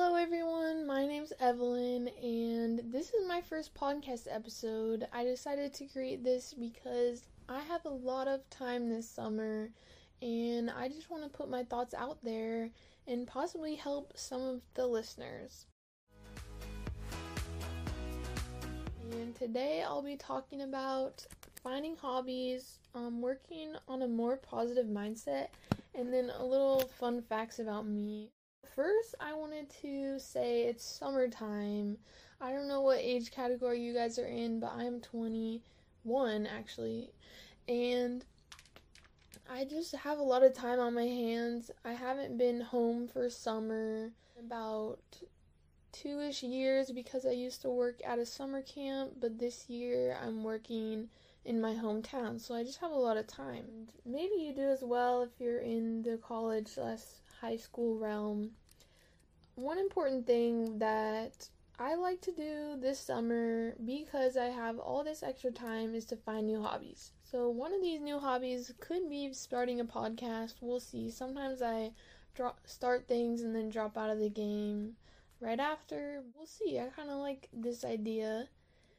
Hello, everyone. My name's Evelyn, and this is my first podcast episode. I decided to create this because I have a lot of time this summer, and I just want to put my thoughts out there and possibly help some of the listeners. And today I'll be talking about finding hobbies, um, working on a more positive mindset, and then a little fun facts about me. First, I wanted to say it's summertime. I don't know what age category you guys are in, but I'm 21 actually. And I just have a lot of time on my hands. I haven't been home for summer about two ish years because I used to work at a summer camp, but this year I'm working in my hometown, so I just have a lot of time. Maybe you do as well if you're in the college slash high school realm. One important thing that I like to do this summer because I have all this extra time is to find new hobbies. So, one of these new hobbies could be starting a podcast. We'll see. Sometimes I drop, start things and then drop out of the game right after. We'll see. I kind of like this idea.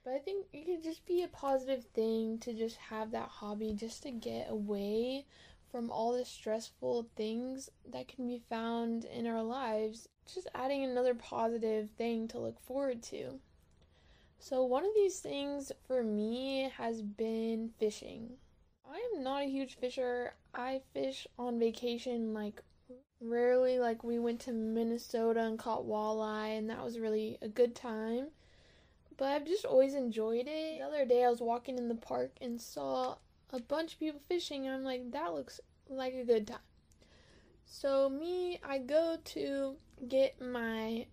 But I think it could just be a positive thing to just have that hobby just to get away from all the stressful things that can be found in our lives. Just adding another positive thing to look forward to. So, one of these things for me has been fishing. I am not a huge fisher. I fish on vacation like rarely. Like, we went to Minnesota and caught walleye, and that was really a good time. But I've just always enjoyed it. The other day, I was walking in the park and saw a bunch of people fishing, and I'm like, that looks like a good time. So, me, I go to get my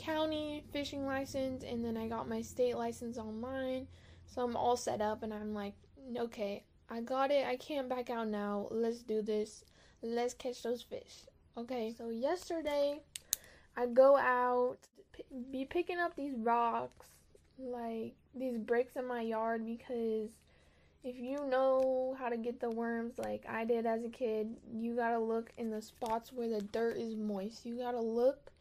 county fishing license and then I got my state license online. So I'm all set up and I'm like, okay, I got it. I can't back out now. Let's do this. Let's catch those fish. Okay, so yesterday I go out, be picking up these rocks, like these bricks in my yard because if you know how to get the worms like I did as a kid, you gotta look in the spots where the dirt is moist. You gotta look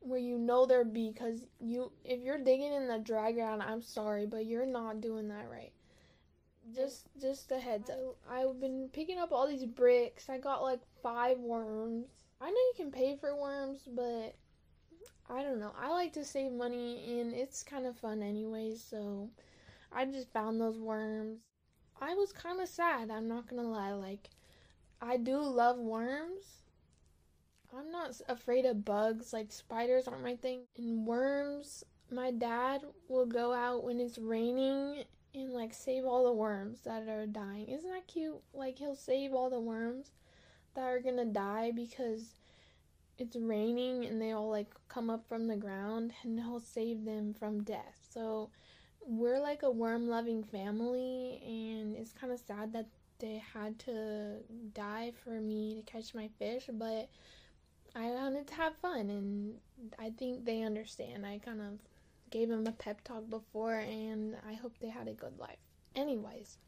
where you know there be because you if you're digging in the dry ground i'm sorry but you're not doing that right. Just just a heads up. I've been picking up all these bricks. I got like five worms. I know you can pay for worms but i don't know. I like to save money and it's kind of fun anyways so i just found those worms i was kind of sad i'm not gonna lie like i do love worms I'm not afraid of bugs. Like spiders aren't my thing. And worms, my dad will go out when it's raining and like save all the worms that are dying. Isn't that cute? Like he'll save all the worms that are gonna die because it's raining and they all like come up from the ground and he'll save them from death. So we're like a worm loving family and it's kind of sad that they had to die for me to catch my fish, but I wanted to have fun, and I think they understand. I kind of gave them a pep talk before, and I hope they had a good life. Anyways,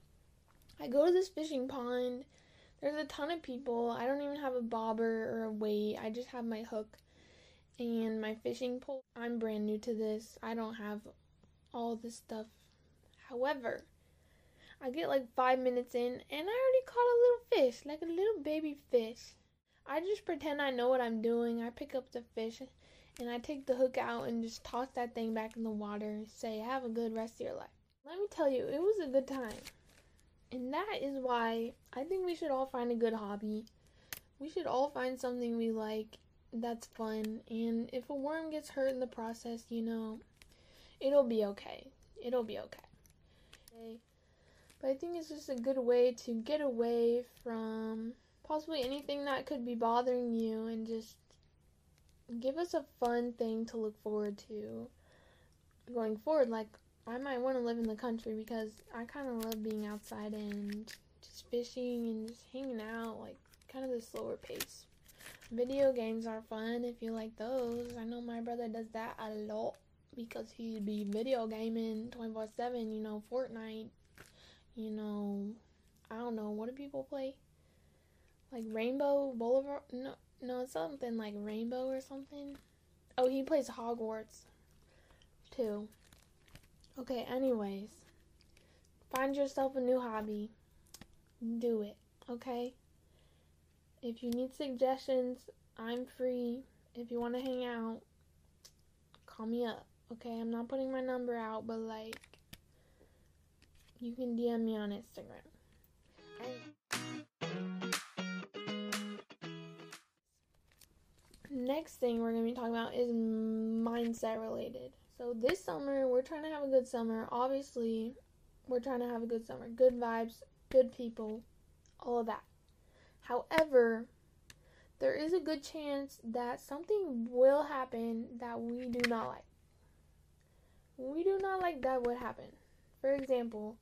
I go to this fishing pond. There's a ton of people. I don't even have a bobber or a weight. I just have my hook and my fishing pole. I'm brand new to this. I don't have all this stuff. However, I get like five minutes in and I already caught a little fish, like a little baby fish. I just pretend I know what I'm doing. I pick up the fish and I take the hook out and just toss that thing back in the water and say, Have a good rest of your life. Let me tell you, it was a good time. And that is why I think we should all find a good hobby. We should all find something we like that's fun. And if a worm gets hurt in the process, you know, it'll be okay. It'll be okay. okay. But I think it's just a good way to get away from possibly anything that could be bothering you and just give us a fun thing to look forward to going forward. Like, I might want to live in the country because I kind of love being outside and just fishing and just hanging out, like, kind of the slower pace. Video games are fun if you like those. I know my brother does that a lot because he'd be video gaming 24 7, you know, Fortnite, you know, I don't know, what do people play? like Rainbow Boulevard. No, no, something like Rainbow or something. Oh, he plays Hogwarts too. Okay, anyways. Find yourself a new hobby. Do it, okay? If you need suggestions, I'm free. If you want to hang out, call me up, okay? I'm not putting my number out, but like, you can DM me on Instagram. Next thing we're going to be talking about is mindset related. So, this summer, we're trying to have a good summer. Obviously, we're trying to have a good summer. Good vibes, good people, all of that. However, there is a good chance that something will happen that we do not like. We do not like that would happen. For example,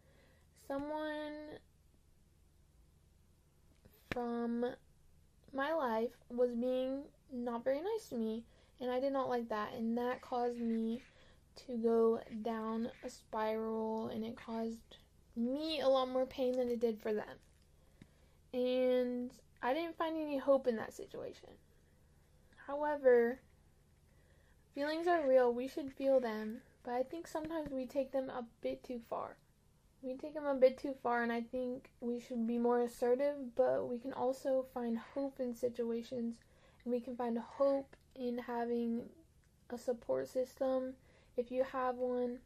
someone from my life was being not very nice to me, and I did not like that, and that caused me to go down a spiral, and it caused me a lot more pain than it did for them. And I didn't find any hope in that situation. However, feelings are real, we should feel them, but I think sometimes we take them a bit too far. We take them a bit too far, and I think we should be more assertive, but we can also find hope in situations, and we can find hope in having a support system if you have one.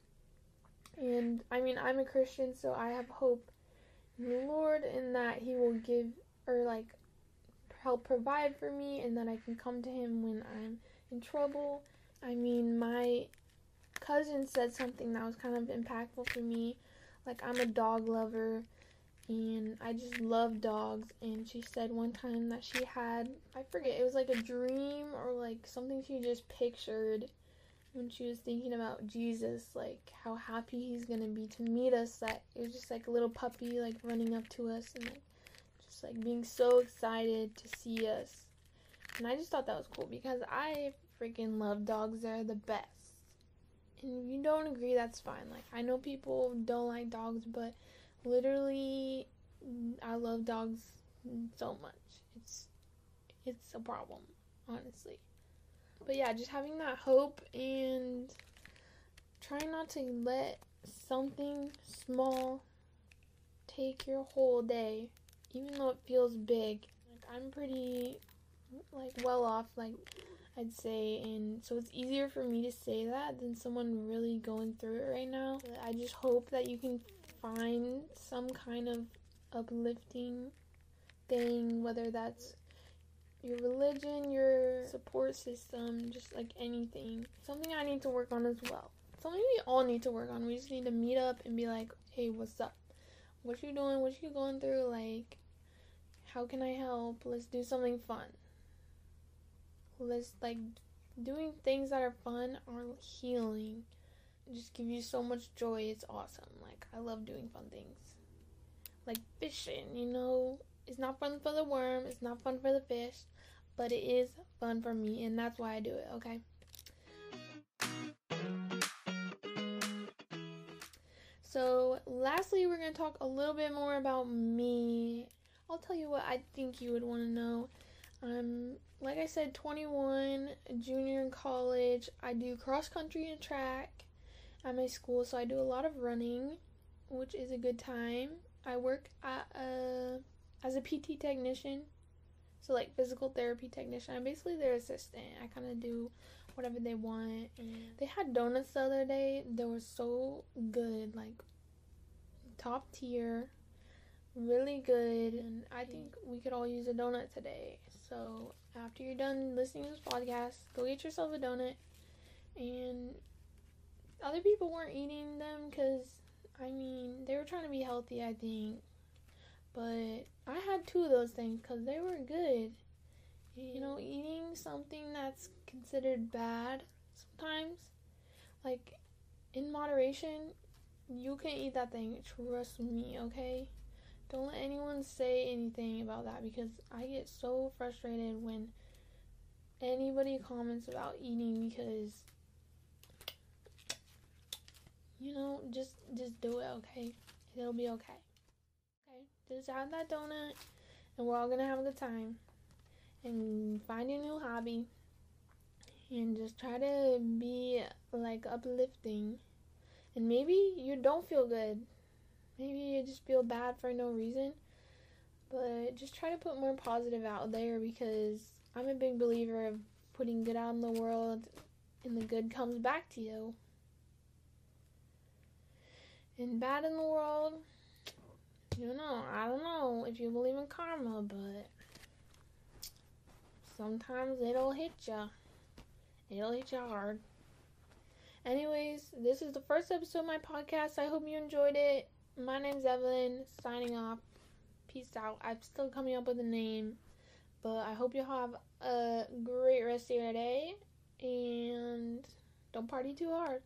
And I mean, I'm a Christian, so I have hope in the Lord in that He will give or like help provide for me, and that I can come to Him when I'm in trouble. I mean, my cousin said something that was kind of impactful for me like I'm a dog lover and I just love dogs. And she said one time that she had I forget it was like a dream or like something she just pictured when she was thinking about Jesus like how happy he's to be to meet us that it was just like a little puppy like running up to us and like just like being so excited to see us. And I just thought that was cool because I freaking love dogs. They're the best and you don't agree, that's fine. Like, I know people don't like dogs, but literally, I love dogs so much. It's it's a problem, honestly. But yeah, just having that hope and trying not to let something small take your whole day, even though it feels big. Like I'm pretty like well off. Like I'd say, and so it's easier for me to say that than someone really going through it right now. I just hope that you can find some kind of uplifting thing, whether that's your religion, your support system, just like anything. Something I need to work on as well. Something we all need to work on. We just need to meet up and be like, hey, what's up? What you doing? What you going through? Like, how can I help? Let's do something fun let's like doing things that are fun are healing. Just give you so much joy. It's awesome. Like i love doing fun things. Like fishing you know? It's not fun for the worm. It's not fun for the fish but it is fun for me and that's why i do it okay? So lastly we're going to talk a little bit more about me. I'll tell you what i think you would want to know i'm like I said, 21, junior in college. I do cross country and track at my school, so I do a lot of running, which is a good time. I work at a as a PT technician, so like physical therapy technician. I'm basically their assistant. I kind of do whatever they want. And they had donuts the other day. They were so good, like top tier, really good. And I think we could all use a donut today. So after you're done listening to this podcast, go get yourself a donut. And other people weren't eating them because, I mean, they were trying to be healthy, I think. But I had two of those things because they were good. You know, eating something that's considered bad sometimes, like in moderation, you can eat that thing. Trust me, okay? Don't let anyone say anything about that because I get so frustrated when anybody comments about eating because you know, just just do it, okay? It'll be okay. Okay? Just have that donut and we're all gonna have a good time. And find a new hobby. and just try to be like uplifting. And maybe you don't feel good. Maybe you just feel bad for no reason. But just try to put more positive out there because I'm a big believer of putting good out in the world and the good comes back to you. And bad in the world, you know, I don't know if you believe in karma, but sometimes it'll hit you. It'll hit you hard. Anyways, this is the first episode of my podcast. I hope you enjoyed it. My name's Evelyn, signing off. Peace out. I'm still coming up with a name, but I hope you have a great rest of your day and don't party too hard.